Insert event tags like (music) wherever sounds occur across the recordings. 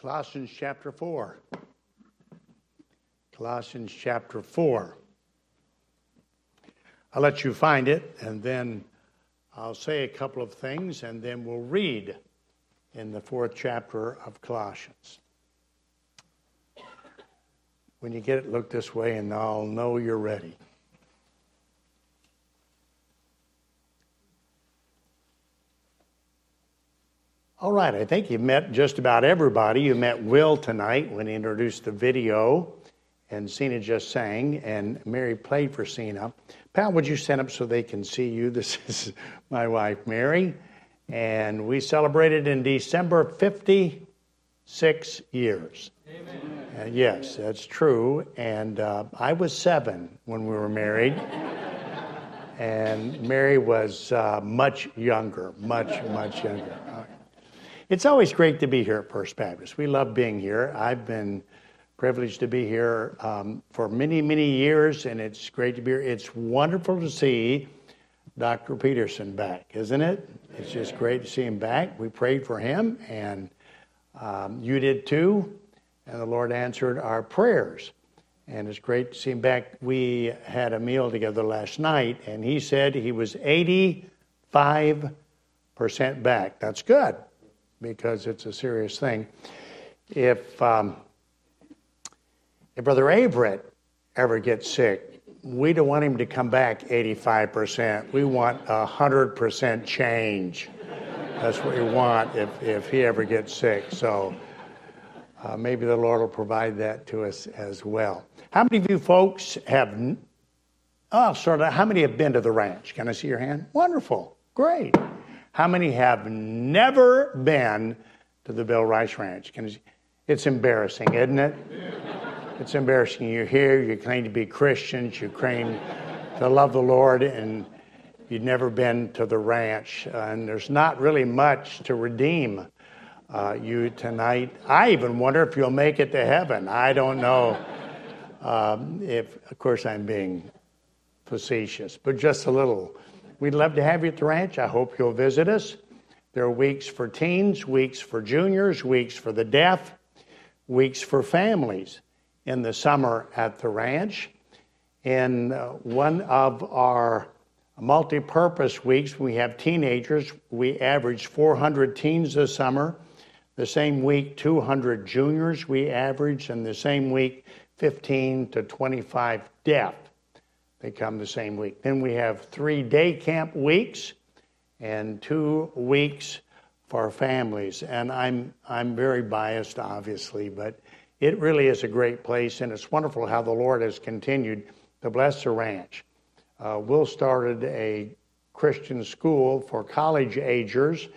Colossians chapter 4. Colossians chapter 4. I'll let you find it, and then I'll say a couple of things, and then we'll read in the fourth chapter of Colossians. When you get it, look this way, and I'll know you're ready. All right, I think you've met just about everybody. You met Will tonight when he introduced the video, and Cena just sang, and Mary played for Cena. Pat, would you stand up so they can see you? (laughs) This is my wife, Mary, and we celebrated in December 56 years. Amen. Uh, yes, that's true. And uh, I was seven when we were married. (laughs) and Mary was uh, much younger, much, much younger. It's always great to be here at First Baptist. We love being here. I've been privileged to be here um, for many, many years, and it's great to be here. It's wonderful to see Dr. Peterson back, isn't it? It's just great to see him back. We prayed for him, and um, you did too, and the Lord answered our prayers. And it's great to see him back. We had a meal together last night, and he said he was 85% back. That's good because it's a serious thing. If, um, if Brother Averett ever gets sick, we don't want him to come back 85%. We want 100% change. That's what we want if, if he ever gets sick. So uh, maybe the Lord will provide that to us as well. How many of you folks have, oh, sort of, how many have been to the ranch? Can I see your hand? Wonderful. Great. How many have never been to the Bill Rice Ranch? It's embarrassing, isn't it? It's embarrassing. You're here, you claim to be Christians, you claim to love the Lord, and you've never been to the ranch. Uh, and there's not really much to redeem uh, you tonight. I even wonder if you'll make it to heaven. I don't know um, if, of course, I'm being facetious, but just a little. We'd love to have you at the ranch. I hope you'll visit us. There are weeks for teens, weeks for juniors, weeks for the deaf, weeks for families in the summer at the ranch. In uh, one of our multi purpose weeks, we have teenagers. We average 400 teens this summer. The same week, 200 juniors we average, and the same week, 15 to 25 deaf. They come the same week. Then we have three day camp weeks and two weeks for families. And I'm, I'm very biased, obviously, but it really is a great place, and it's wonderful how the Lord has continued to bless the ranch. Uh, Will started a Christian school for college agers.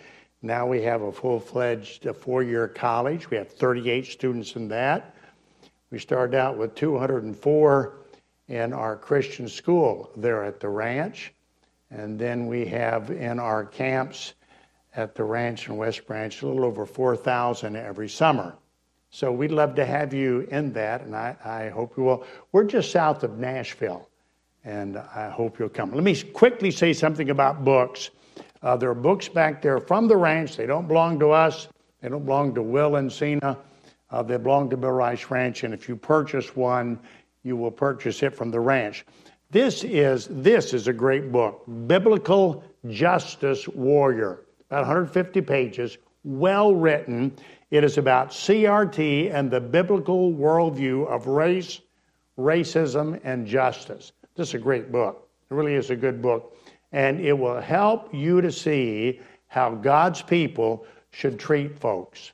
Now we have a full fledged four year college. We have 38 students in that. We started out with 204 in our Christian school there at the ranch. And then we have in our camps at the ranch in West Branch a little over 4,000 every summer. So we'd love to have you in that, and I, I hope you will. We're just south of Nashville, and I hope you'll come. Let me quickly say something about books. Uh, there are books back there from the ranch. They don't belong to us, they don't belong to Will and Cena. Uh, they belong to Bill Rice Ranch, and if you purchase one, you will purchase it from the ranch. This is this is a great book, Biblical Justice Warrior. About 150 pages, well written. It is about CRT and the biblical worldview of race, racism, and justice. This is a great book. It really is a good book. And it will help you to see how God's people should treat folks,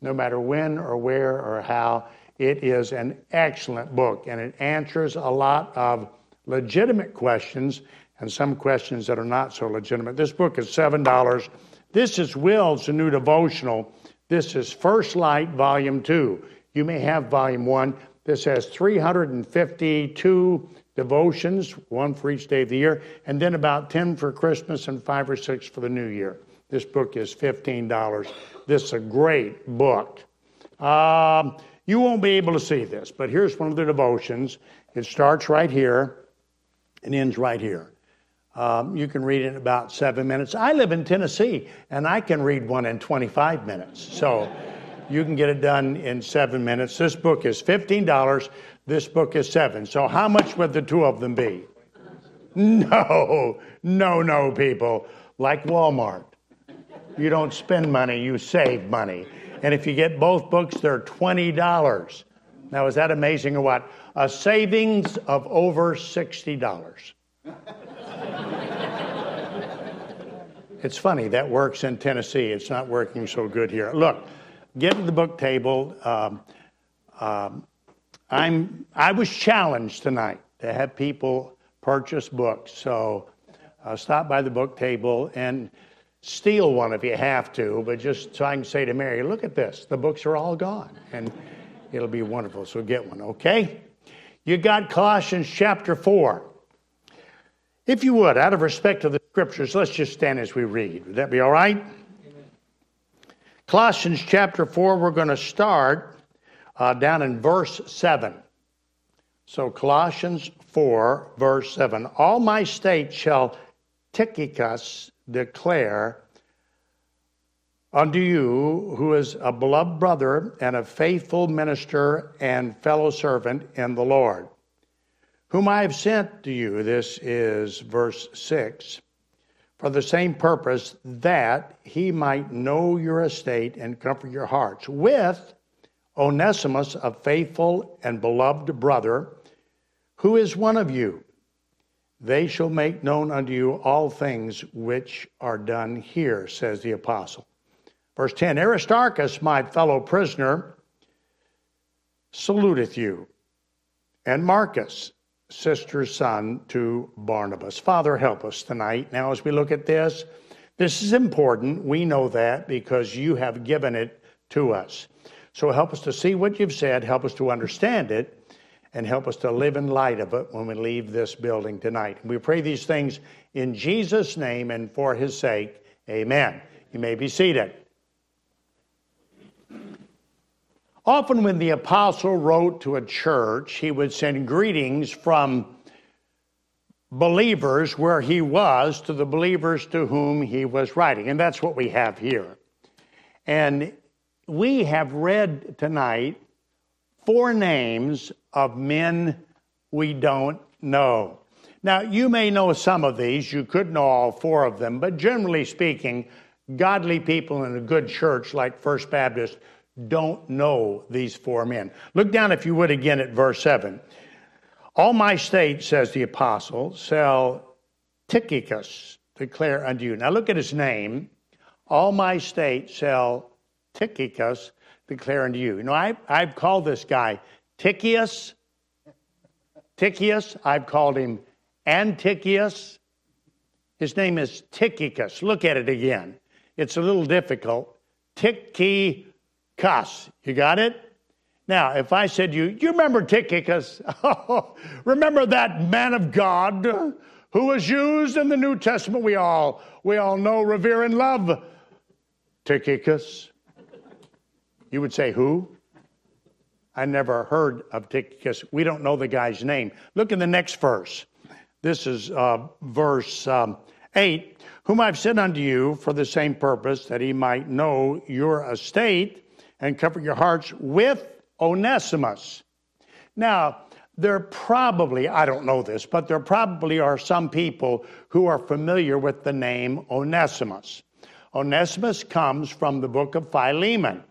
no matter when or where or how. It is an excellent book, and it answers a lot of legitimate questions and some questions that are not so legitimate. This book is $7. This is Will's new devotional. This is First Light, Volume 2. You may have Volume 1. This has 352 devotions, one for each day of the year, and then about 10 for Christmas and five or six for the new year. This book is $15. This is a great book. Um, you won't be able to see this, but here's one of the devotions. It starts right here and ends right here. Um, you can read it in about seven minutes. I live in Tennessee, and I can read one in 25 minutes. So You can get it done in seven minutes. This book is $15. This book is seven. So, how much would the two of them be? No, no, no, people. Like Walmart. You don't spend money, you save money. And if you get both books, they're $20. Now, is that amazing or what? A savings of over $60. it's funny, that works in Tennessee. It's not working so good here. Look, get to the book table. Um, um, I'm, I was challenged tonight to have people purchase books. So uh, stop by the book table and steal one if you have to, but just so I can say to Mary, look at this. The books are all gone. And it'll be wonderful. So get one, okay? You got Colossians chapter 4. If you would, out of respect to the scriptures, let's just stand as we read. Would that be all right? Amen. Colossians chapter 4, we're going to start uh, down in verse 7. So, Colossians 4, verse 7. All my state shall Tychicus declare unto you, who is a beloved brother and a faithful minister and fellow servant in the Lord, whom I have sent to you. This is verse 6 for the same purpose that he might know your estate and comfort your hearts with Onesimus, a faithful and beloved brother, who is one of you. They shall make known unto you all things which are done here, says the apostle. Verse 10 Aristarchus, my fellow prisoner, saluteth you, and Marcus, sister's son to Barnabas. Father, help us tonight. Now, as we look at this, this is important. We know that because you have given it to us. So help us to see what you've said, help us to understand it, and help us to live in light of it when we leave this building tonight. We pray these things in Jesus' name and for his sake. Amen. You may be seated. Often, when the apostle wrote to a church, he would send greetings from believers where he was to the believers to whom he was writing. And that's what we have here. And we have read tonight four names of men we don't know. Now, you may know some of these, you could know all four of them, but generally speaking, godly people in a good church like First Baptist don't know these four men. Look down, if you would, again at verse 7. All my state, says the apostle, shall Tychicus declare unto you. Now look at his name. All my state shall Tychicus declare unto you. You know, I, I've called this guy Tychius. Tychius. I've called him Antichius. His name is Tychicus. Look at it again. It's a little difficult. Tychicus. You got it? Now, if I said to you, you remember Tychicus? (laughs) Remember that man of God who was used in the New Testament? We all, we all know, revere, and love Tychicus. You would say, who? I never heard of Tychicus. We don't know the guy's name. Look in the next verse. This is uh, verse um, 8. Whom I've sent unto you for the same purpose, that he might know your estate and comfort your hearts with Onesimus. Now, there probably, I don't know this, but there probably are some people who are familiar with the name Onesimus. Onesimus comes from the book of Philemon.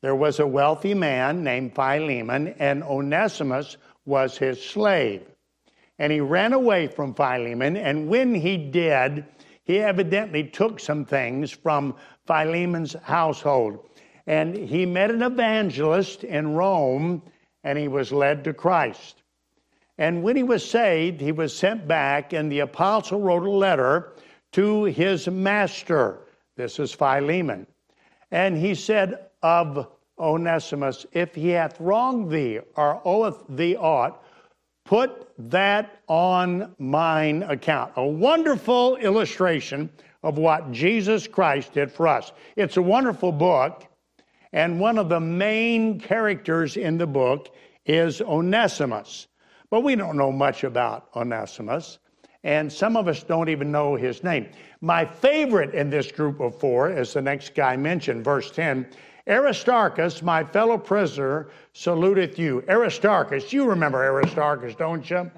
There was a wealthy man named Philemon, and Onesimus was his slave. And he ran away from Philemon, and when he did, he evidently took some things from Philemon's household and he met an evangelist in Rome and he was led to Christ. And when he was saved, he was sent back, and the apostle wrote a letter to his master. This is Philemon. And he said of Onesimus, If he hath wronged thee or oweth thee aught, put that on mine account. A wonderful illustration of what Jesus Christ did for us. It's a wonderful book. And one of the main characters in the book is Onesimus. But we don't know much about Onesimus, and some of us don't even know his name. My favorite in this group of four is the next guy mentioned, verse 10 Aristarchus, my fellow prisoner, saluteth you. Aristarchus, you remember Aristarchus, don't you?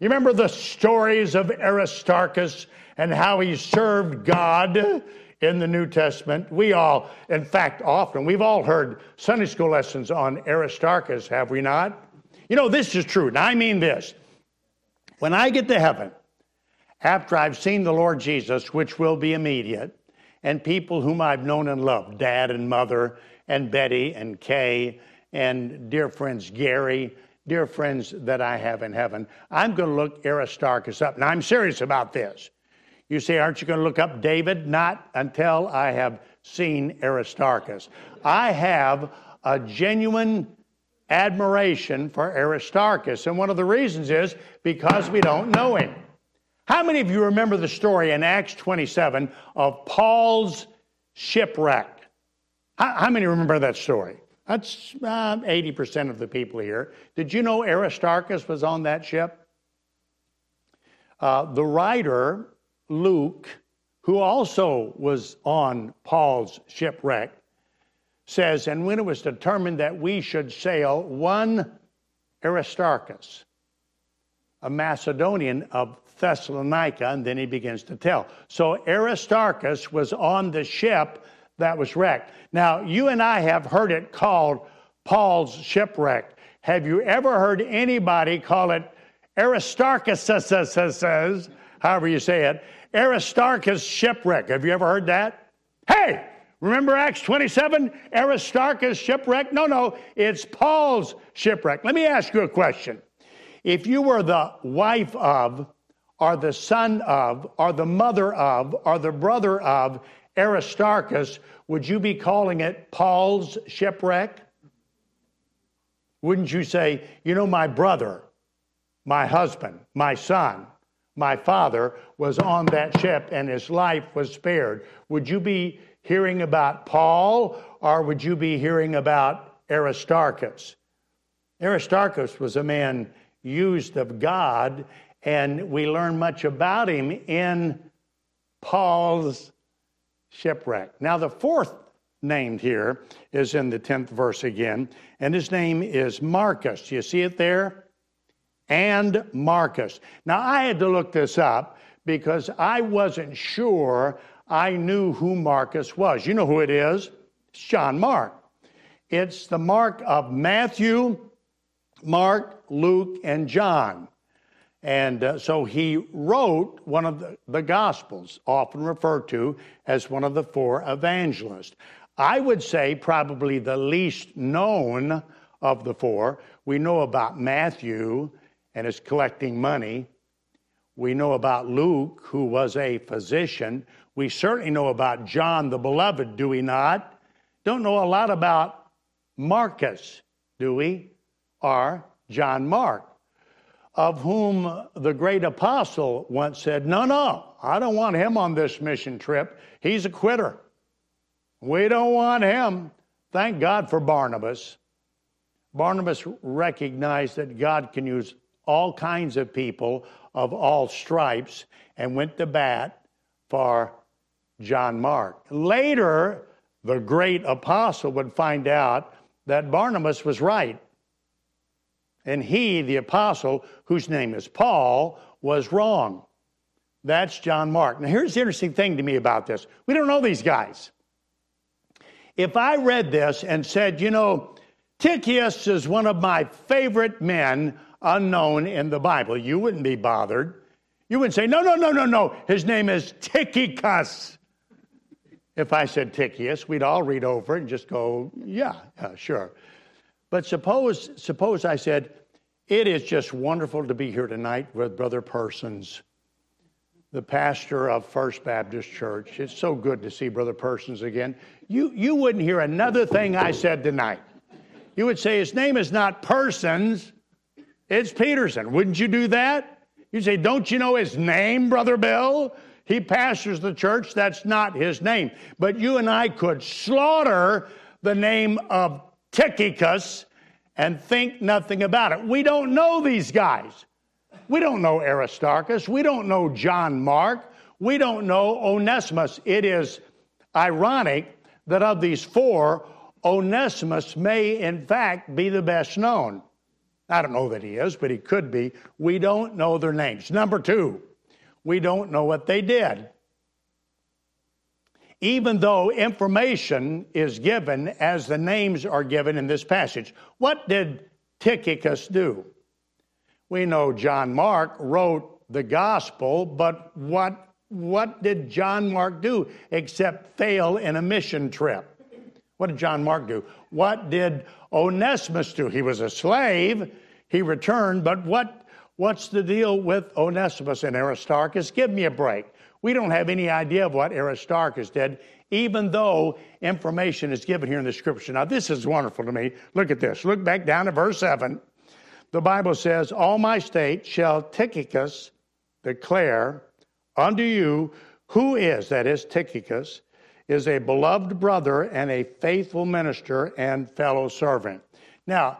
You remember the stories of Aristarchus and how he served God in the New Testament? We all, in fact, often, we've all heard Sunday school lessons on Aristarchus, have we not? You know, this is true. and I mean this. When I get to heaven, after I've seen the Lord Jesus, which will be immediate, and people whom I've known and loved, dad and mother, and Betty and Kay, and dear friends Gary, dear friends that I have in heaven, I'm going to look Aristarchus up. Now, I'm serious about this. You say, Aren't you going to look up David? Not until I have seen Aristarchus. I have a genuine admiration for Aristarchus, and one of the reasons is because we don't know him. How many of you remember the story in Acts 27 of Paul's shipwreck? How, how many remember that story? That's uh, 80% of the people here. Did you know Aristarchus was on that ship? Uh, the writer, Luke, who also was on Paul's shipwreck, says, And when it was determined that we should sail, one Aristarchus, a Macedonian of Thessalonica, and then he begins to tell. So Aristarchus was on the ship that was wrecked. Now, you and I have heard it called Paul's shipwreck. Have you ever heard anybody call it Aristarchus, however you say it, Aristarchus shipwreck? Have you ever heard that? Hey, remember Acts 27? Aristarchus shipwreck? No, no, it's Paul's shipwreck. Let me ask you a question. If you were the wife of are the son of, are the mother of, are the brother of Aristarchus, would you be calling it Paul's shipwreck? Wouldn't you say, you know, my brother, my husband, my son, my father was on that ship and his life was spared? Would you be hearing about Paul or would you be hearing about Aristarchus? Aristarchus was a man used of God and we learn much about him in Paul's shipwreck. Now, the fourth named here is in the 10th verse again, and his name is Marcus. You see it there? And Marcus. Now, I had to look this up because I wasn't sure I knew who Marcus was. You know who it is? It's John Mark. It's the mark of Matthew, Mark, Luke, and John. And uh, so he wrote one of the, the Gospels, often referred to as one of the four evangelists. I would say probably the least known of the four. We know about Matthew and his collecting money. We know about Luke, who was a physician. We certainly know about John the Beloved, do we not? Don't know a lot about Marcus, do we? Or John Mark of whom the great apostle once said, No, no, I don't want him on this mission trip. He's a quitter. We don't want him. Thank God for Barnabas. Barnabas recognized that God can use all kinds of people of all stripes and went to bat for John Mark. Later, the great apostle would find out that Barnabas was right. And he, the apostle, whose name is Paul, was wrong. That's John Mark. Now, here's the interesting thing to me about this we don't know these guys. If I read this and said, you know, Tychius is one of my favorite men unknown in the Bible, you wouldn't be bothered. You wouldn't say, no, no, no, no, no, his name is Tychicus. If I said Tychius, we'd all read over it and just go, yeah, yeah, sure. But suppose, suppose I said, it is just wonderful to be here tonight with Brother Persons, the pastor of First Baptist Church. It's so good to see Brother Persons again. You, you wouldn't hear another thing I said tonight. You would say, his name is not Persons, it's Peterson. Wouldn't you do that? You'd say, don't you know his name, Brother Bill? He pastors the church. That's not his name. But you and I could slaughter the name of Tychicus and think nothing about it. We don't know these guys. We don't know Aristarchus. We don't know John Mark. We don't know Onesimus. It is ironic that of these four, Onesimus may, in fact, be the best known. I don't know that he is, but he could be. We don't know their names. Number two, we don't know what they did. Even though information is given as the names are given in this passage, what did Tychicus do? We know John Mark wrote the gospel, but what, what did John Mark do except fail in a mission trip? What did John Mark do? What did Onesimus do? He was a slave, he returned, but what, what's the deal with Onesimus and Aristarchus? Give me a break. We don't have any idea of what Aristarchus did, even though information is given here in the scripture. Now, this is wonderful to me. Look at this. Look back down to verse 7. The Bible says, All my state shall Tychicus declare unto you who is, that is Tychicus, is a beloved brother and a faithful minister and fellow servant. Now,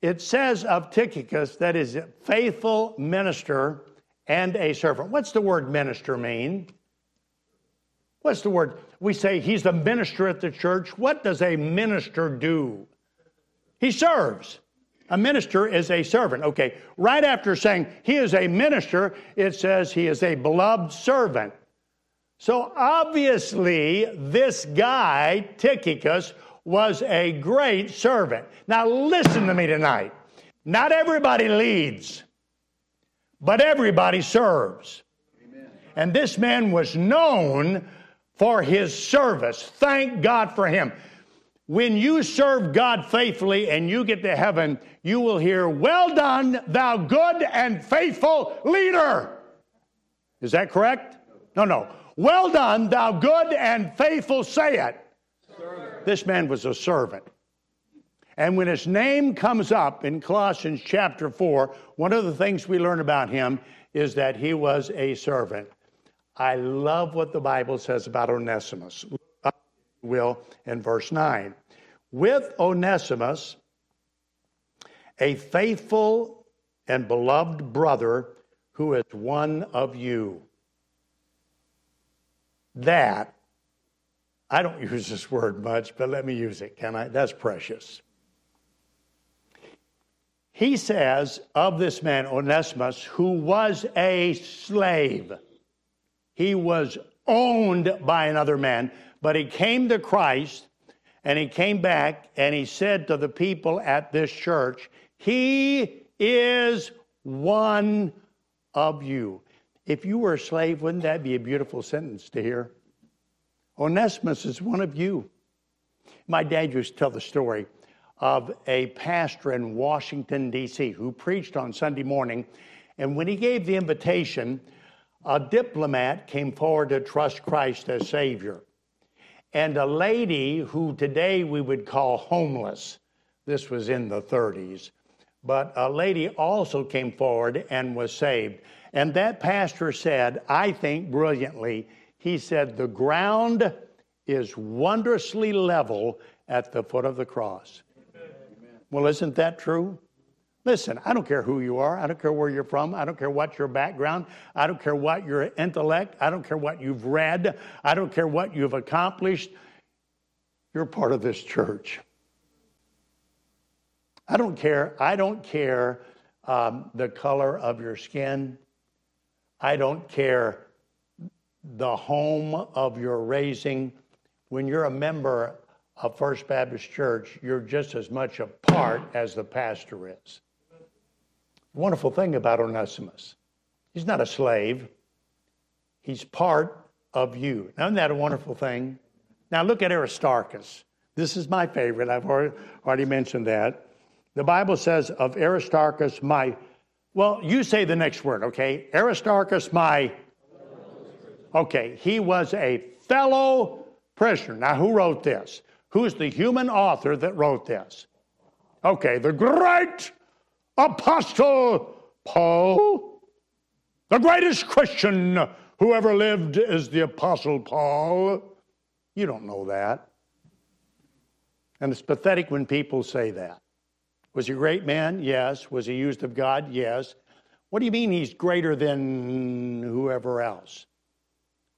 it says of Tychicus that is a faithful minister and a servant. What's the word minister mean? What's the word? We say he's the minister at the church. What does a minister do? He serves. A minister is a servant. Okay, right after saying he is a minister, it says he is a beloved servant. So obviously, this guy, Tychicus, was a great servant. Now, listen to me tonight. Not everybody leads, but everybody serves. Amen. And this man was known for his service. Thank God for him. When you serve God faithfully and you get to heaven, you will hear, Well done, thou good and faithful leader. Is that correct? No, no. Well done, thou good and faithful, say it. Servant. This man was a servant. And when his name comes up in Colossians chapter 4, one of the things we learn about him is that he was a servant. I love what the Bible says about Onesimus, will, in verse 9. With Onesimus, a faithful and beloved brother who is one of you that, I don't (laughs) use this word much, but let me use it, can I? That's precious. He says of this man, Onesimus, who was a slave, he was owned by another man, but he came to Christ and he came back and he said to the people at this church, He is one of you. If you were a slave, wouldn't that be a beautiful sentence to hear? Onesimus is one of you. My dad used to tell the story of a pastor in Washington, D.C., who preached on Sunday morning. And when he gave the invitation, a diplomat came forward to trust Christ as Savior. And a lady who today we would call homeless, this was in the 30s, but a lady also came forward and was saved. And that pastor said, I think brilliantly, he said, the ground is wondrously level at the foot of the cross. Well, isn't that true? Listen, I don't care who you are. I don't care where you're from. I don't care what your background. I don't care what your intellect. I don't care what you've read. I don't care what you've accomplished. You're part of this church. I don't care. I don't care um, the color of your skin. I don't care the home of your raising. When you're a member of First Baptist Church, you're just as much a part as the pastor is. Wonderful thing about Onesimus. He's not a slave. He's part of you. Now, isn't that a wonderful thing? Now, look at Aristarchus. This is my favorite. I've already mentioned that. The Bible says of Aristarchus, my well, you say the next word, okay? Aristarchus, my. Okay, he was a fellow prisoner. Now, who wrote this? Who's the human author that wrote this? Okay, the great apostle Paul. The greatest Christian who ever lived is the apostle Paul. You don't know that. And it's pathetic when people say that. Was he a great man? Yes. Was he used of God? Yes. What do you mean he's greater than whoever else?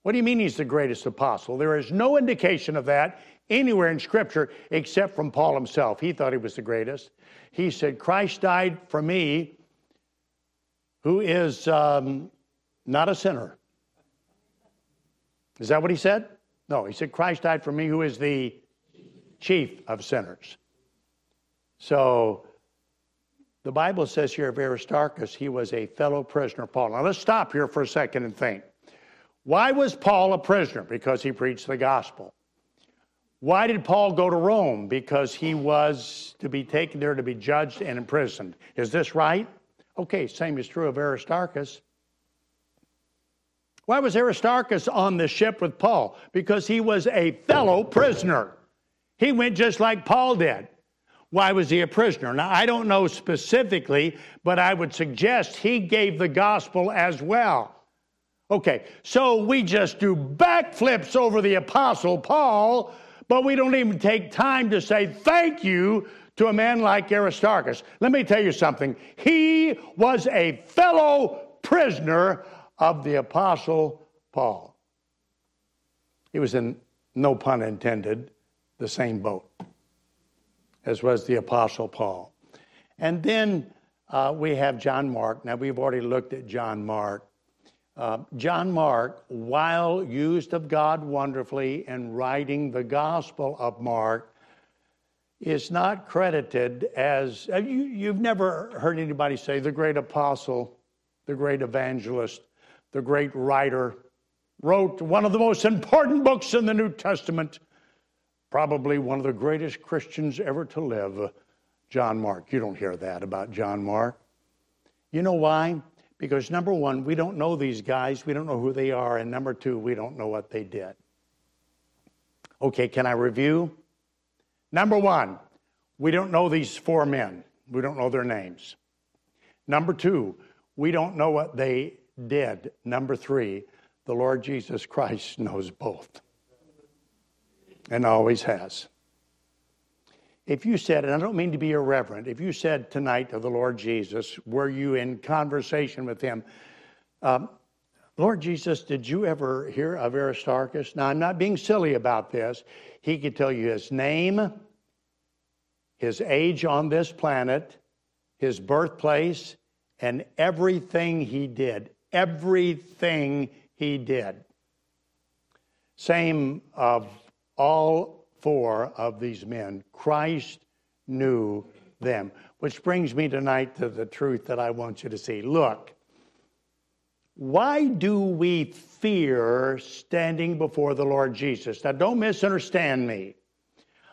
What do you mean he's the greatest apostle? There is no indication of that anywhere in Scripture except from Paul himself. He thought he was the greatest. He said, Christ died for me, who is um, not a sinner. Is that what he said? No, he said, Christ died for me, who is the chief of sinners. So the Bible says here of Aristarchus, he was a fellow prisoner of Paul. Now let's stop here for a second and think. Why was Paul a prisoner? Because he preached the gospel. Why did Paul go to Rome? Because he was to be taken there to be judged and imprisoned. Is this right? Okay, same is true of Aristarchus. Why was Aristarchus on the ship with Paul? Because he was a fellow prisoner. He went just like Paul did. Why was he a prisoner? Now, I don't know specifically, but I would suggest he gave the gospel as well. Okay, so we just do backflips over the Apostle Paul, but we don't even take time to say thank you to a man like Aristarchus. Let me tell you something. He was a fellow prisoner of the Apostle Paul. He was in, no pun intended, the same boat as was the Apostle Paul. And then uh, we have John Mark. Now, we've already looked at John Mark. Uh, John Mark, while used of God wonderfully in writing the Gospel of Mark, is not credited as uh, you, you've never heard anybody say the great apostle, the great evangelist, the great writer, wrote one of the most important books in the New Testament, probably one of the greatest Christians ever to live, John Mark. You don't hear that about John Mark. You know why? Because number one, we don't know these guys, we don't know who they are, and number two, we don't know what they did. Okay, can I review? Number one, we don't know these four men, we don't know their names. Number two, we don't know what they did. Number three, the Lord Jesus Christ (laughs) knows both and always has. If you said, and I don't mean to be irreverent, if you said tonight to the Lord Jesus, were you in conversation with him, um, Lord Jesus, did you ever hear of Aristarchus? Now, I'm not being silly about this. He could tell you his name, his age on this planet, his birthplace, and everything he did everything he did. Same of all four of these men. Christ knew them. Which brings me tonight to the truth that I want you to see. Look, why do we fear standing before the Lord Jesus? Now, don't misunderstand me.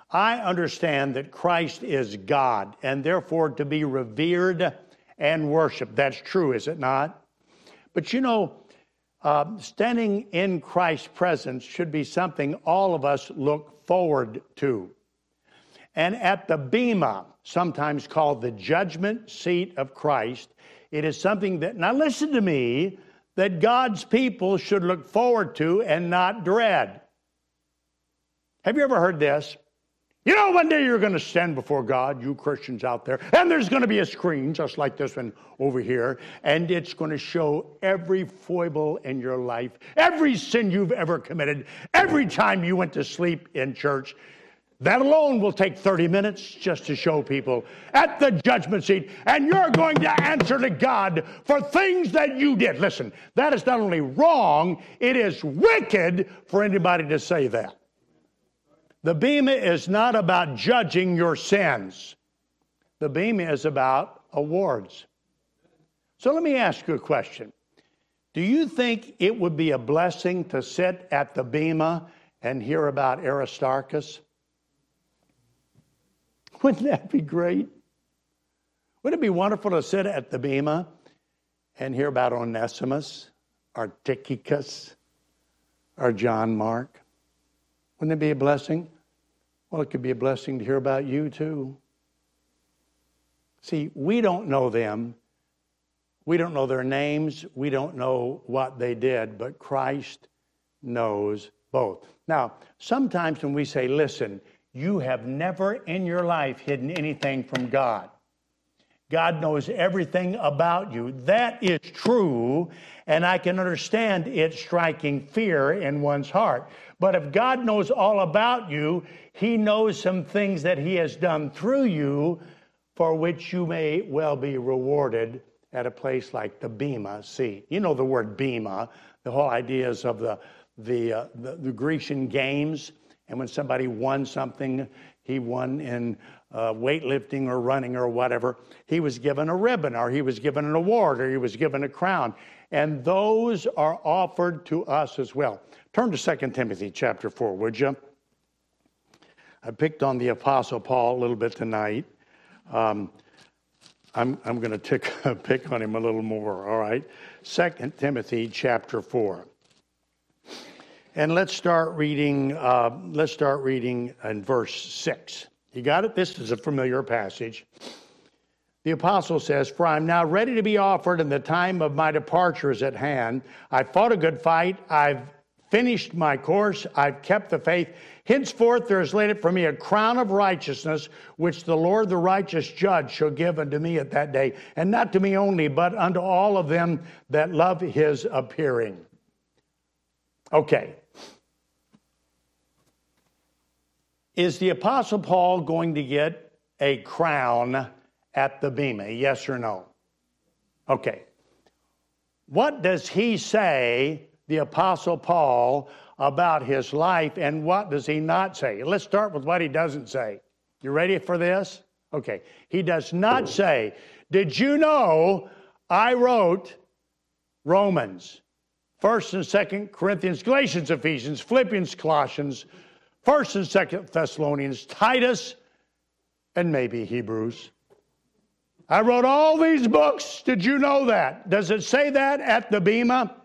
I understand that Christ is God and therefore to be revered and worshiped. That's true, is it not? But you know, uh, standing in Christ's presence should be something all of us look forward to. And at the Bema, sometimes called the judgment seat of Christ, it is something that, now listen to me, that God's people should look forward to and not dread. Have you ever heard this? You know, one day you're going to stand before God, you Christians out there, and there's going to be a screen just like this one over here, and it's going to show every foible in your life, every sin you've ever committed, every time you went to sleep in church. That alone will take 30 minutes just to show people at the judgment seat, and you're going to answer to God for things that you did. Listen, that is not only wrong, it is wicked for anybody to say that. The Bema is not about judging your sins. The Bema is about awards. So let me ask you a question. Do you think it would be a blessing to sit at the Bema and hear about Aristarchus? (laughs) Wouldn't that be great? Wouldn't it be wonderful to sit at the Bema and hear about Onesimus, or Tychicus, or John Mark? Wouldn't it be a blessing? Well, it could be a blessing to hear about you too. See, we don't know them. We don't know their names. We don't know what they did, but Christ knows both. Now, sometimes when we say, listen, you have never in your life hidden anything from God. God knows everything about you. That is true, and I can understand it striking fear in one's heart. But if God knows all about you, He knows some things that He has done through you for which you may well be rewarded at a place like the Bema seat. You know the word Bema, the whole idea is of the, the, uh, the, the, Grecian games. And when somebody won something, he won in uh, weightlifting or running or whatever, he was given a ribbon or he was given an award or he was given a crown. And those are offered to us as well. Turn to 2 Timothy chapter 4, would you? I picked on the Apostle Paul a little bit tonight. Um, I'm, I'm going to (laughs) pick on him a little more, all right? 2 Timothy chapter 4. And let's start reading, uh, let's start reading in verse 6. You got it? This is a familiar passage. The apostle says, For I'm now ready to be offered, and the time of my departure is at hand. I fought a good fight. I've finished my course. I've kept the faith. Henceforth there is laid up for me a crown of righteousness, which the Lord the righteous judge shall give unto me at that day, and not to me only, but unto all of them that love his appearing. Okay. Is the Apostle Paul going to get a crown at the Bema? Yes or no? Okay. What does he say, the Apostle Paul, about his life and what does he not say? Let's start with what he doesn't say. You ready for this? Okay. He does not say, Did you know I wrote Romans, 1st and 2nd Corinthians, Galatians, Ephesians, Philippians, Colossians, 1st and 2nd Thessalonians, Titus, and maybe Hebrews? I wrote all these books. Did you know that? Does it say that at the Bema?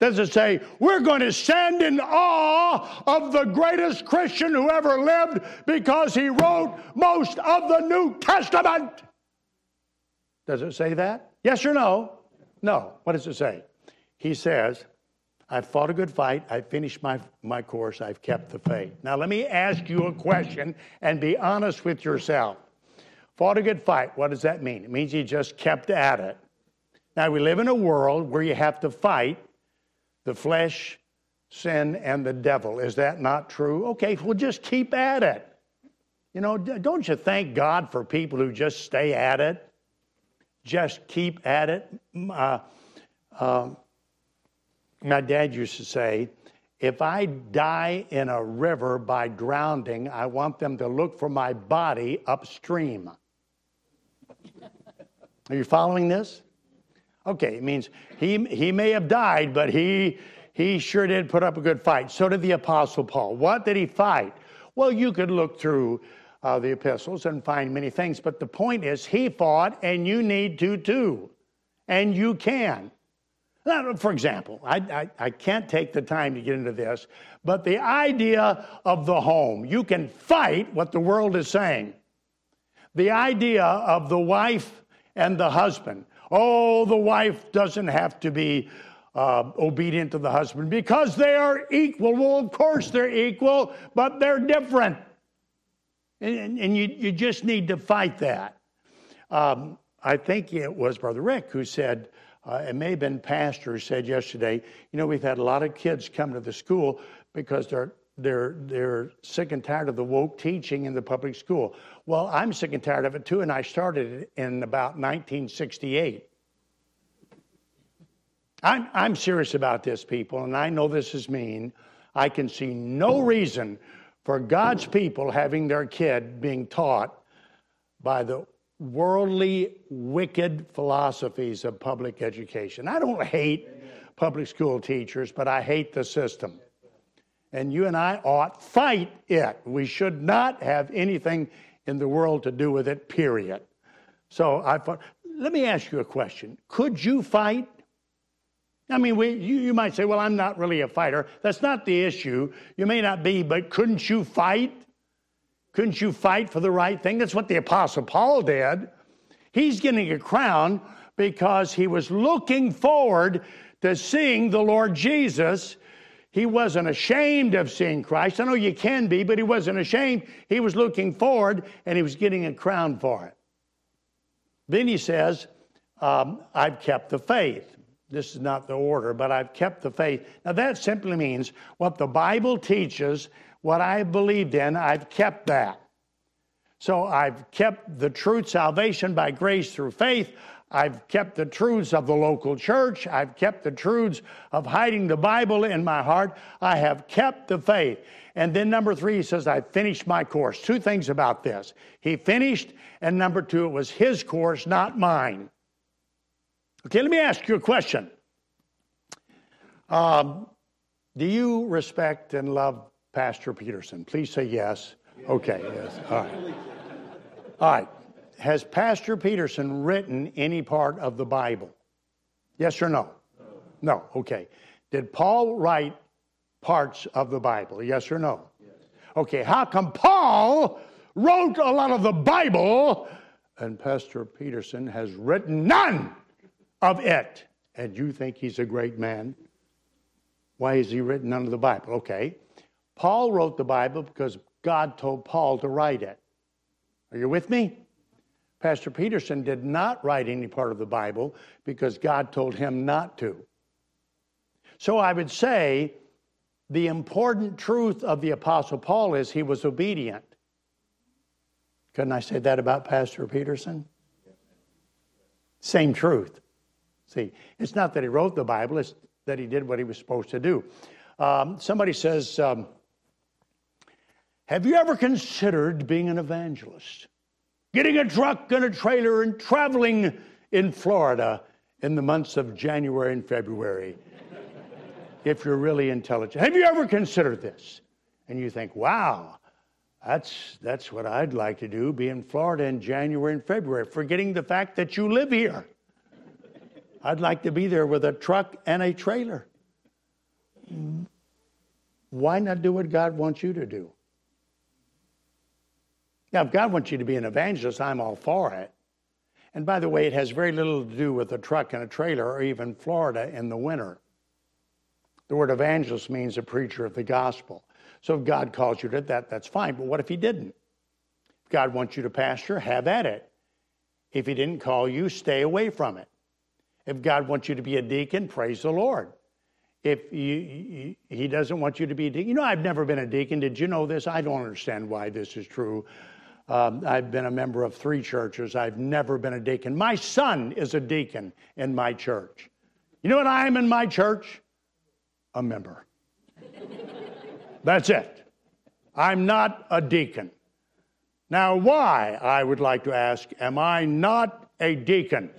Does it say, we're going to stand in awe of the greatest Christian who ever lived because he wrote most of the New Testament? Does it say that? Yes or no? No. What does it say? He says, I've fought a good fight. I've finished my, my course. I've kept the faith. Now, let me ask you a question and be honest with yourself. Fought a good fight. What does that mean? It means you just kept at it. Now, we live in a world where you have to fight the flesh, sin, and the devil. Is that not true? Okay, well, just keep at it. You know, don't you thank God for people who just stay at it? Just keep at it. Uh, uh, my dad used to say, if I die in a river by drowning, I want them to look for my body upstream. Are you following this? Okay, it means he, he may have died, but he, he sure did put up a good fight. So did the Apostle Paul. What did he fight? Well, you could look through uh, the epistles and find many things, but the point is, he fought, and you need to too. And you can. Now, for example, I, I, I can't take the time to get into this, but the idea of the home, you can fight what the world is saying. The idea of the wife and the husband, Oh, the wife doesn't have to be uh, obedient to the husband because they are equal. Well, of course they're equal, but they're different. And, and you, you just need to fight that. Um, I think it was Brother Rick who said, uh, it may have been pastor said yesterday, you know, we've had a lot of kids come to the school because they're they're they're sick and tired of the woke teaching in the public school. Well, I'm sick and tired of it too, and I started it in about 1968. I'm I'm serious about this, people, and I know this is mean. I can see no reason for God's people having their kid being taught by the worldly, wicked philosophies of public education. I don't hate public school teachers, but I hate the system and you and I ought fight it. We should not have anything in the world to do with it, period. So I thought, let me ask you a question. Could you fight? I mean, we, you, you might say, well, I'm not really a fighter. That's not the issue. You may not be, but couldn't you fight? Couldn't you fight for the right thing? That's what the Apostle Paul did. He's getting a crown because he was looking forward to seeing the Lord Jesus he wasn't ashamed of seeing Christ. I know you can be, but he wasn't ashamed. He was looking forward and he was getting a crown for it. Then he says, um, I've kept the faith. this is not the order, but I've kept the faith. Now, that simply means what the Bible teaches, what I believed in, I've kept that. So I've kept the truth, salvation by grace through faith. I've kept the truths of the local church. I've kept the truths of hiding the Bible in my heart. I have kept the faith. And then number three, he says, I finished my course. Two things about this. He finished, and number two, it was his course, not mine. Okay, let me ask you a question. Um, do you respect and love Pastor Peterson? Please say yes. Okay, yes. All right. All right. Has Pastor Peterson written any part of the Bible? Yes or no? No. no. Okay. Did Paul write parts of the Bible? Yes or no? Yes. Okay. How come Paul wrote a lot of the Bible and Pastor Peterson has written none? of it. And you think he's a great man? Why is he written none of the Bible? Okay. Paul wrote the Bible because God told Paul to write it. Are you with me? Pastor Peterson did not write any part of the Bible because God told him not to. So I would say the important truth of the Apostle Paul is he was obedient. Couldn't I say that about Pastor Peterson? Same truth. See, it's not that he wrote the Bible, it's that he did what he was supposed to do. Um, somebody says, um, Have you ever considered being an evangelist? Getting a truck and a trailer and traveling in Florida in the months of January and February, if you're really intelligent. Have you ever considered this? And you think, wow, that's, that's what I'd like to do, be in Florida in January and February, forgetting the fact that you live here. I'd like to be there with a truck and a trailer. Why not do what God wants you to do? Now, if God wants you to be an evangelist, I'm all for it. And by the way, it has very little to do with a truck and a trailer or even Florida in the winter. The word evangelist means a preacher of the gospel. So if God calls you to that, that's fine. But what if He didn't? If God wants you to pastor, have at it. If He didn't call you, stay away from it. If God wants you to be a deacon, praise the Lord. If you, He doesn't want you to be a deacon, you know, I've never been a deacon. Did you know this? I don't understand why this is true. Um, I've been a member of three churches. I've never been a deacon. My son is a deacon in my church. You know what I am in my church? A member. That's it. I'm not a deacon. Now, why, I would like to ask, am I not a deacon?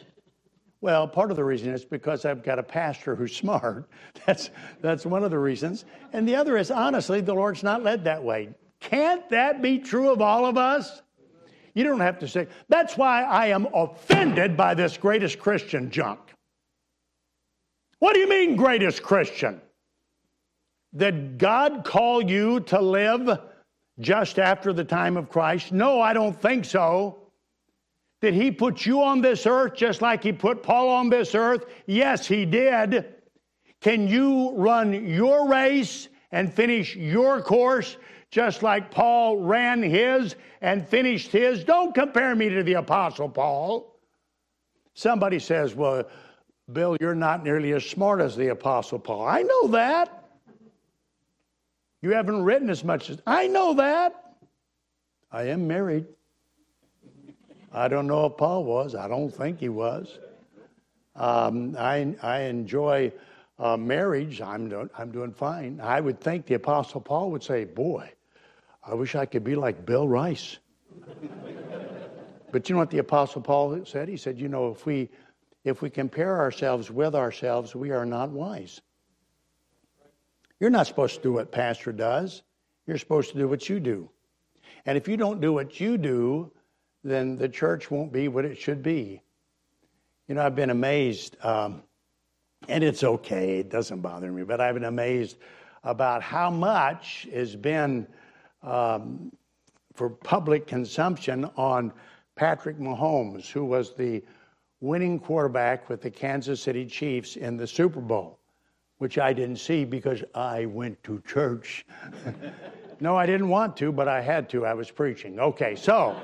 Well, part of the reason is because I've got a pastor who's smart. (laughs) That's, that's one of the reasons. And the other is, honestly, the Lord's not led that way. Can't that be true of all of us? You don't have to say. That's why I am offended by this greatest Christian junk. What do you mean, greatest Christian? Did God call you to live just after the time of Christ? No, I don't think so. Did he put you on this earth just like he put Paul on this earth? Yes, he did. Can you run your race and finish your course just like Paul ran his and finished his? Don't compare me to the Apostle Paul. Somebody says, Well, Bill, you're not nearly as smart as the Apostle Paul. I know that. You haven't written as much as I know that. I am married. I don't know if Paul was. I don't think he was. Um, I, I enjoy uh, marriage. I'm doing, I'm doing fine. I would think the Apostle Paul would say, Boy, I wish I could be like Bill Rice. but you know what the Apostle Paul said? He said, You know, if we, if we compare ourselves with ourselves, we are not wise. You're not supposed to do what pastor does. You're supposed to do what you do. And if you don't do what you do, then the church won't be what it should be. You know, I've been amazed, um, and it's okay, it doesn't bother me, but I've been amazed about how much has been um, for public consumption on Patrick Mahomes, who was the winning quarterback with the Kansas City Chiefs in the Super Bowl, which I didn't see because I went to church. (laughs) no, I didn't want to, but I had to. I was preaching. Okay, so.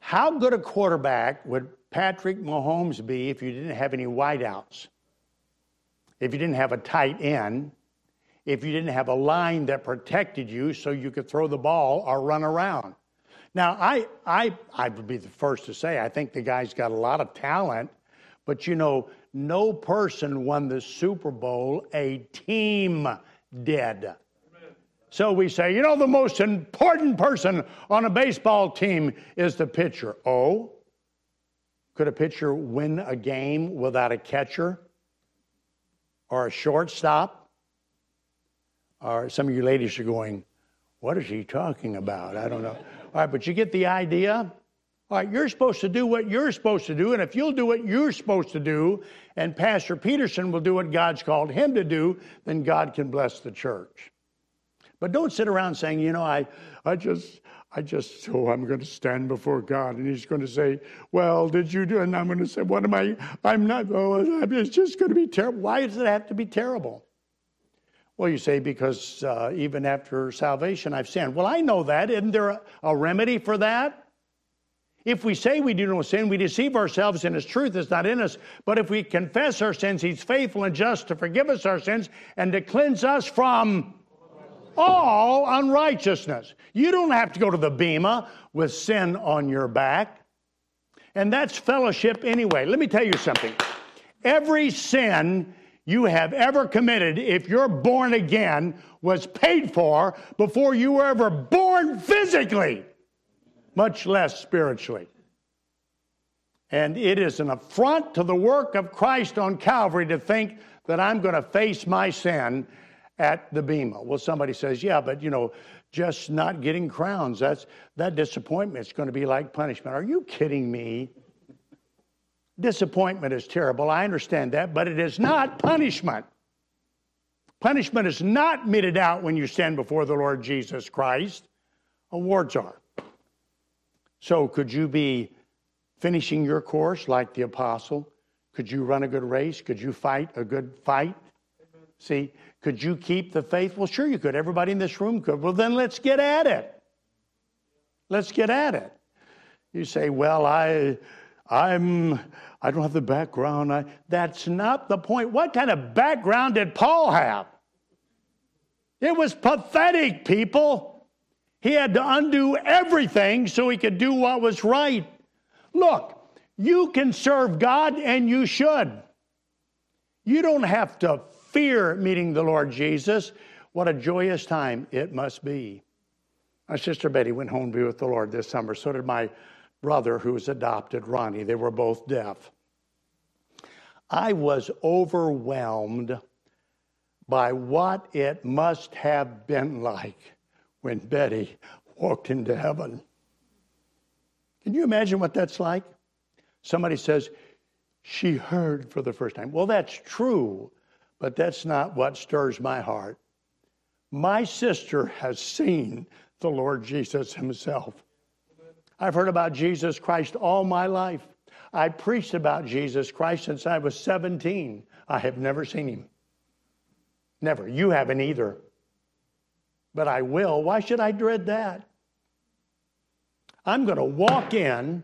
How good a quarterback would Patrick Mahomes be if you didn't have any wideouts? If you didn't have a tight end? If you didn't have a line that protected you so you could throw the ball or run around? Now, I, I, I would be the first to say I think the guy's got a lot of talent, but you know, no person won the Super Bowl, a team did. So we say, you know, the most important person on a baseball team is the pitcher. Oh, could a pitcher win a game without a catcher or a shortstop? Or some of you ladies are going, what is he talking about? I don't know. All right, but you get the idea? All right, you're supposed to do what you're supposed to do, and if you'll do what you're supposed to do, and Pastor Peterson will do what God's called him to do, then God can bless the church. But don't sit around saying, you know, I, I just, I just, oh, I'm going to stand before God, and He's going to say, well, did you do? And I'm going to say, what am I? I'm not. Oh, it's just going to be terrible. Why does it have to be terrible? Well, you say, because uh, even after salvation, I've sinned. Well, I know that. Isn't there a, a remedy for that? If we say we do no sin, we deceive ourselves and His truth is not in us. But if we confess our sins, He's faithful and just to forgive us our sins and to cleanse us from all unrighteousness. You don't have to go to the Bema with sin on your back. And that's fellowship anyway. Let me tell you something. Every sin you have ever committed, if you're born again, was paid for before you were ever born physically, much less spiritually. And it is an affront to the work of Christ on Calvary to think that I'm going to face my sin at the Bema. Well, somebody says, yeah, but you know, just not getting crowns, that's that disappointment is going to be like punishment. Are you kidding me? Disappointment is terrible. I understand that, but it is not punishment. Punishment is not meted out when you stand before the Lord Jesus Christ. Awards are. So, could you be finishing your course like the apostle? Could you run a good race? Could you fight a good fight? See, could you keep the faith? Well, sure you could. Everybody in this room could. Well, then let's get at it. Let's get at it. You say, well, I I'm, I don't have the background. I, that's not the point. What kind of background did Paul have? It was pathetic, people. He had to undo everything so he could do what was right. Look, you can serve God and you should. You don't have to fear meeting the Lord Jesus. What a joyous time it must be. My sister Betty went home to be with the Lord this summer. So did my brother who was adopted, Ronnie. They were both deaf. I was overwhelmed by what it must have been like when Betty walked into heaven. Can you imagine what that's like? Somebody says, she heard for the first time. Well, that's true, but that's not what stirs my heart. My sister has seen the Lord Jesus himself. I've heard about Jesus Christ all my life. I preached about Jesus Christ since I was 17. I have never seen him. Never. You haven't either. But I will. Why should I dread that? I'm going to walk in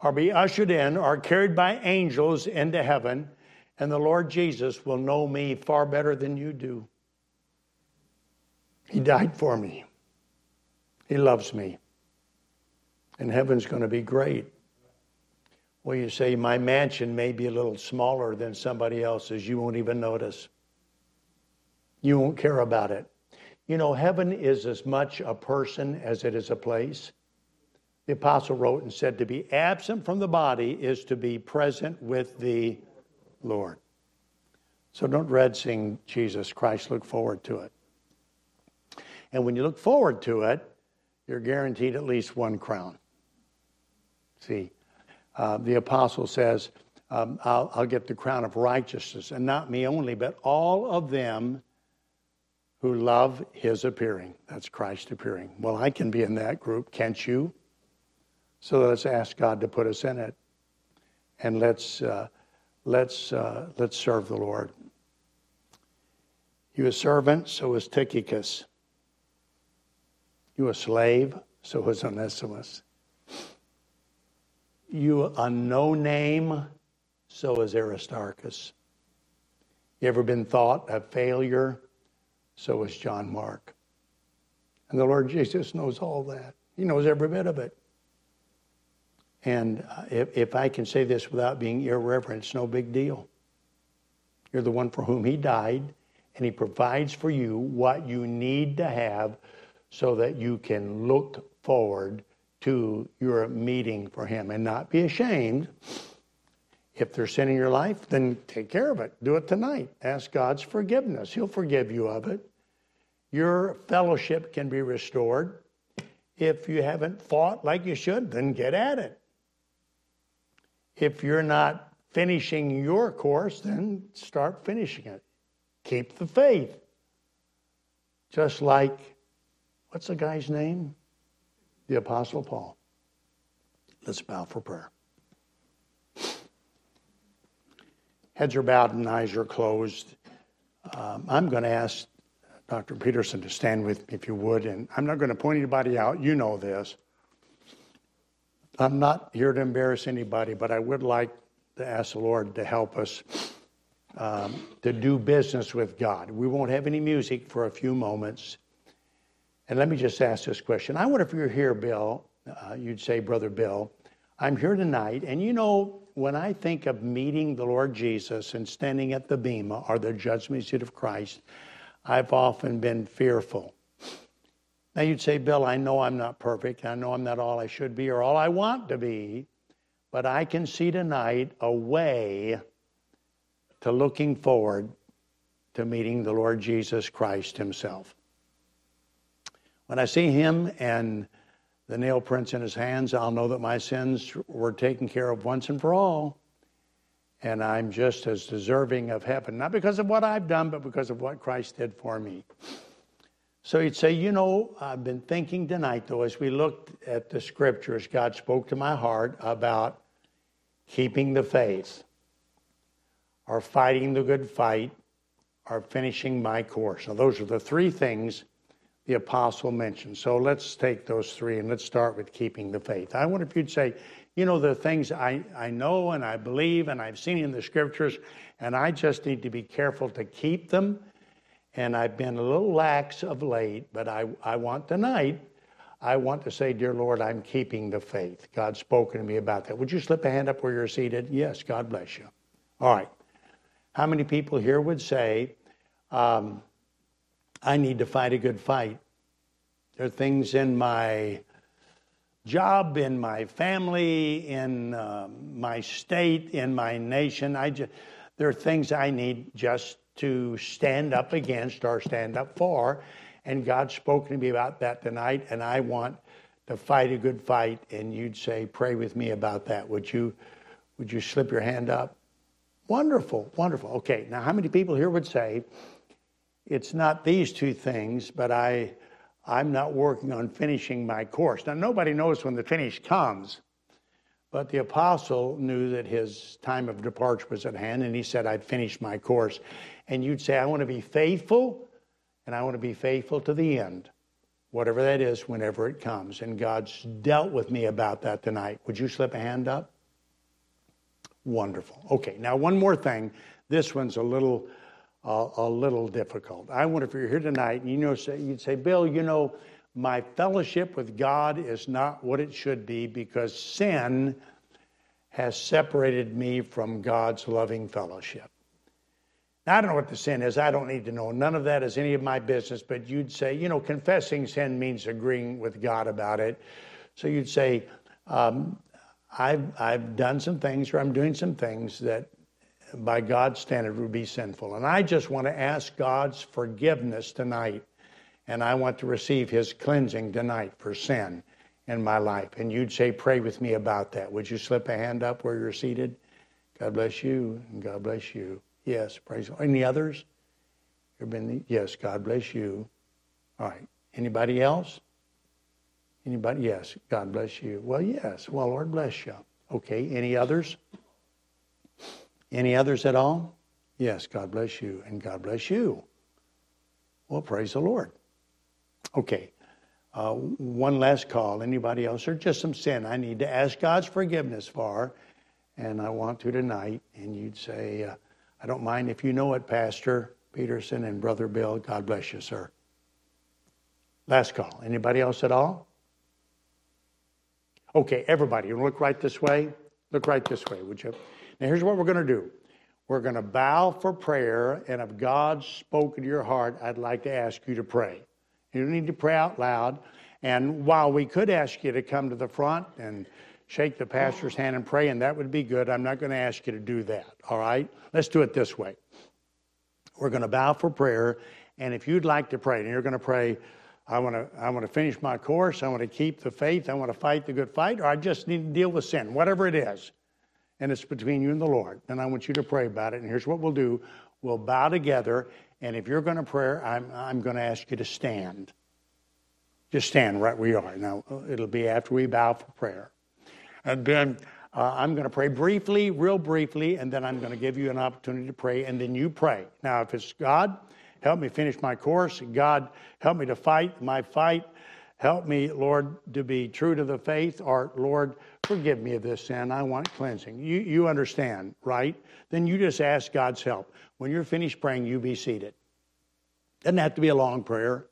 or be ushered in or carried by angels into heaven, and the Lord Jesus will know me far better than you do. He died for me, He loves me and heaven's going to be great. Well, you say, My mansion may be a little smaller than somebody else's. You won't even notice. You won't care about it. You know, heaven is as much a person as it is a place. The apostle wrote and said, To be absent from the body is to be present with the Lord. So don't dread seeing Jesus Christ. Look forward to it. And when you look forward to it, you're guaranteed at least one crown. See, uh, the apostle says, um, I'll, I'll get the crown of righteousness, and not me only, but all of them who love his appearing. That's Christ appearing. Well, I can be in that group, can't you? So let's ask God to put us in it, and let's uh, let's uh, let's serve the Lord. You a servant, so was Tychicus. You a slave, so was Onesimus. You a no name, so is Aristarchus. You ever been thought a failure? So is John Mark. And the Lord Jesus knows all that. He knows every bit of it. And uh, if, if I can say this without being irreverent, it's no big deal. You're the one for whom He died, and He provides for you what you need to have so that you can look forward to your meeting for Him and not be ashamed. If there's sin in your life, then take care of it. Do it tonight. Ask God's forgiveness. He'll forgive you of it. Your fellowship can be restored. If you haven't fought like you should, then get at it. If you're not finishing your course, then start finishing it. Keep the faith. Just like, what's the guy's name? The Apostle Paul. Let's bow for prayer. Heads are bowed and eyes are closed. Um, I'm going to ask Dr. Peterson to stand with me if you would, and I'm not going to point anybody out. You know this. I'm not here to embarrass anybody, but I would like to ask the Lord to help us um, to do business with God. We won't have any music for a few moments. And let me just ask this question. I wonder if you're here, Bill, uh, you'd say, Brother Bill, I'm here tonight, and you know, when I think of meeting the Lord Jesus and standing at the Bema or the judgment seat of Christ, I've often been fearful. Now you'd say, Bill, I know I'm not perfect. I know I'm not all I should be or all I want to be, but I can see tonight a way to looking forward to meeting the Lord Jesus Christ Himself. When I see Him and the nail prints in His hands, I'll know that my sins were taken care of once and for all. And I'm just as deserving of heaven, not because of what I've done, but because of what Christ did for me. So he'd say, You know, I've been thinking tonight, though, as we looked at the scriptures, God spoke to my heart about keeping the faith, or fighting the good fight, or finishing my course. Now, those are the three things the apostle mentioned. So let's take those three and let's start with keeping the faith. I wonder if you'd say, you know, the things I, I know and I believe and I've seen in the scriptures, and I just need to be careful to keep them and I've been a little lax of late, but I, I want tonight, I want to say, Dear Lord, I'm keeping the faith. God's spoken to me about that. Would you slip a hand up where you're seated? Yes, God bless you. All right. How many people here would say, um, I need to fight a good fight? There are things in my job, in my family, in uh, my state, in my nation. I just, there are things I need just to stand up against or stand up for. And God's spoken to me about that tonight, and I want to fight a good fight. And you'd say, Pray with me about that. Would you, would you slip your hand up? Wonderful, wonderful. Okay, now how many people here would say, It's not these two things, but I, I'm not working on finishing my course? Now, nobody knows when the finish comes. But the apostle knew that his time of departure was at hand, and he said, I'd finished my course and you'd say, I want to be faithful, and I want to be faithful to the end, whatever that is, whenever it comes. And God's dealt with me about that tonight. Would you slip a hand up? Wonderful. Okay, now one more thing. This one's a little, uh, a little difficult. I wonder if you're here tonight, and you know, say, you'd say, Bill, you know, my fellowship with God is not what it should be because sin has separated me from God's loving fellowship. Now, I don't know what the sin is. I don't need to know. None of that is any of my business. But you'd say, you know, confessing sin means agreeing with God about it. So you'd say, um, I've, I've done some things or I'm doing some things that by God's standard would be sinful. And I just want to ask God's forgiveness tonight. And I want to receive his cleansing tonight for sin in my life. And you'd say, pray with me about that. Would you slip a hand up where you're seated? God bless you and God bless you. Yes, praise. Any others? There been yes, God bless you. All right. Anybody else? Anybody? Yes, God bless you. Well, yes. Well, Lord bless you. Okay. Any others? Any others at all? Yes, God bless you, and God bless you. Well, praise the Lord. Okay. uh, one last call. Anybody else? Or just some sin I need to ask God's forgiveness for, and I want to tonight. And you'd say, uh, I don't mind if you know it, Pastor Peterson and Brother Bill. God bless you, sir. Last call. Anybody else at all? Okay, everybody, you look right this way? Look right this way, would you? Now, here's what we're going to do. We're going to bow for prayer, and if God's spoken to your heart, I'd like to ask you to pray. You don't need to pray out loud. And while we could ask you to come to the front and shake the pastor's hand and pray, and that would be good, I'm not going to ask you to do that, all right? Let's do it this way. We're going to bow for prayer, and if you'd like to pray, and you're going to pray, I want to I want to finish my course, I want to keep the faith, I want to fight the good fight, or I just need to deal with sin, whatever it is. And it's between you and the Lord. And I want you to pray about it. And here's what we'll do. We'll bow together and if you're going to pray, I'm, I'm going to ask you to stand. Just stand right where you are. Now, it'll be after we bow for prayer. And then uh, I'm going to pray briefly, real briefly, and then I'm going to give you an opportunity to pray, and then you pray. Now, if it's God, help me finish my course. God, help me to fight my fight. Help me, Lord, to be true to the faith, or Lord, forgive me of this sin. I want cleansing. You, you understand, right? Then you just ask God's help. When you're finished praying, you be seated. Doesn't have to be a long prayer.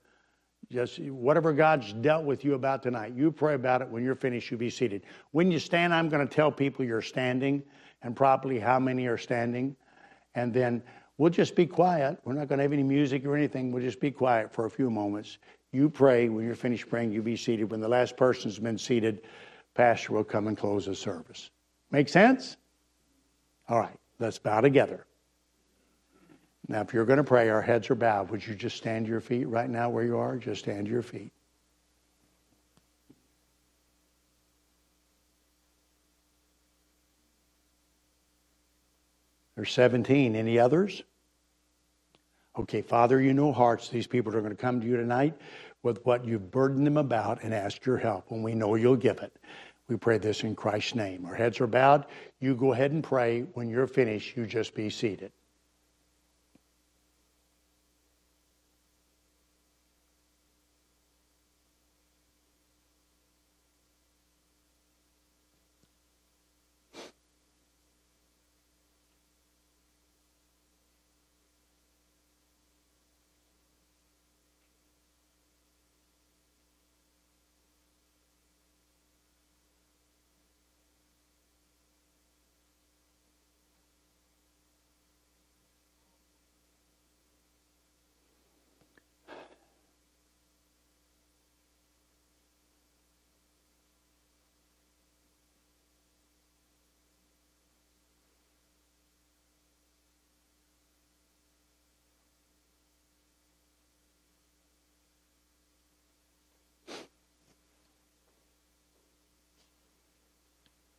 Just whatever God's dealt with you about tonight, you pray about it. When you're finished, you be seated. When you stand, I'm going to tell people you're standing and properly how many are standing. And then we'll just be quiet. We're not going to have any music or anything. We'll just be quiet for a few moments. You pray. When you're finished praying, you be seated. When the last person's been seated, Pastor will come and close the service. Make sense? All right, let's bow together. Now, if you're going to pray, our heads are bowed. Would you just stand to your feet right now where you are? Just stand to your feet. There's 17. Any others? Okay, Father, you know hearts. These people are going to come to you tonight with what you've burdened them about and ask your help, and we know you'll give it. We pray this in Christ's name. Our heads are bowed. You go ahead and pray. When you're finished, you just be seated.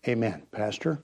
Amen. Pastor?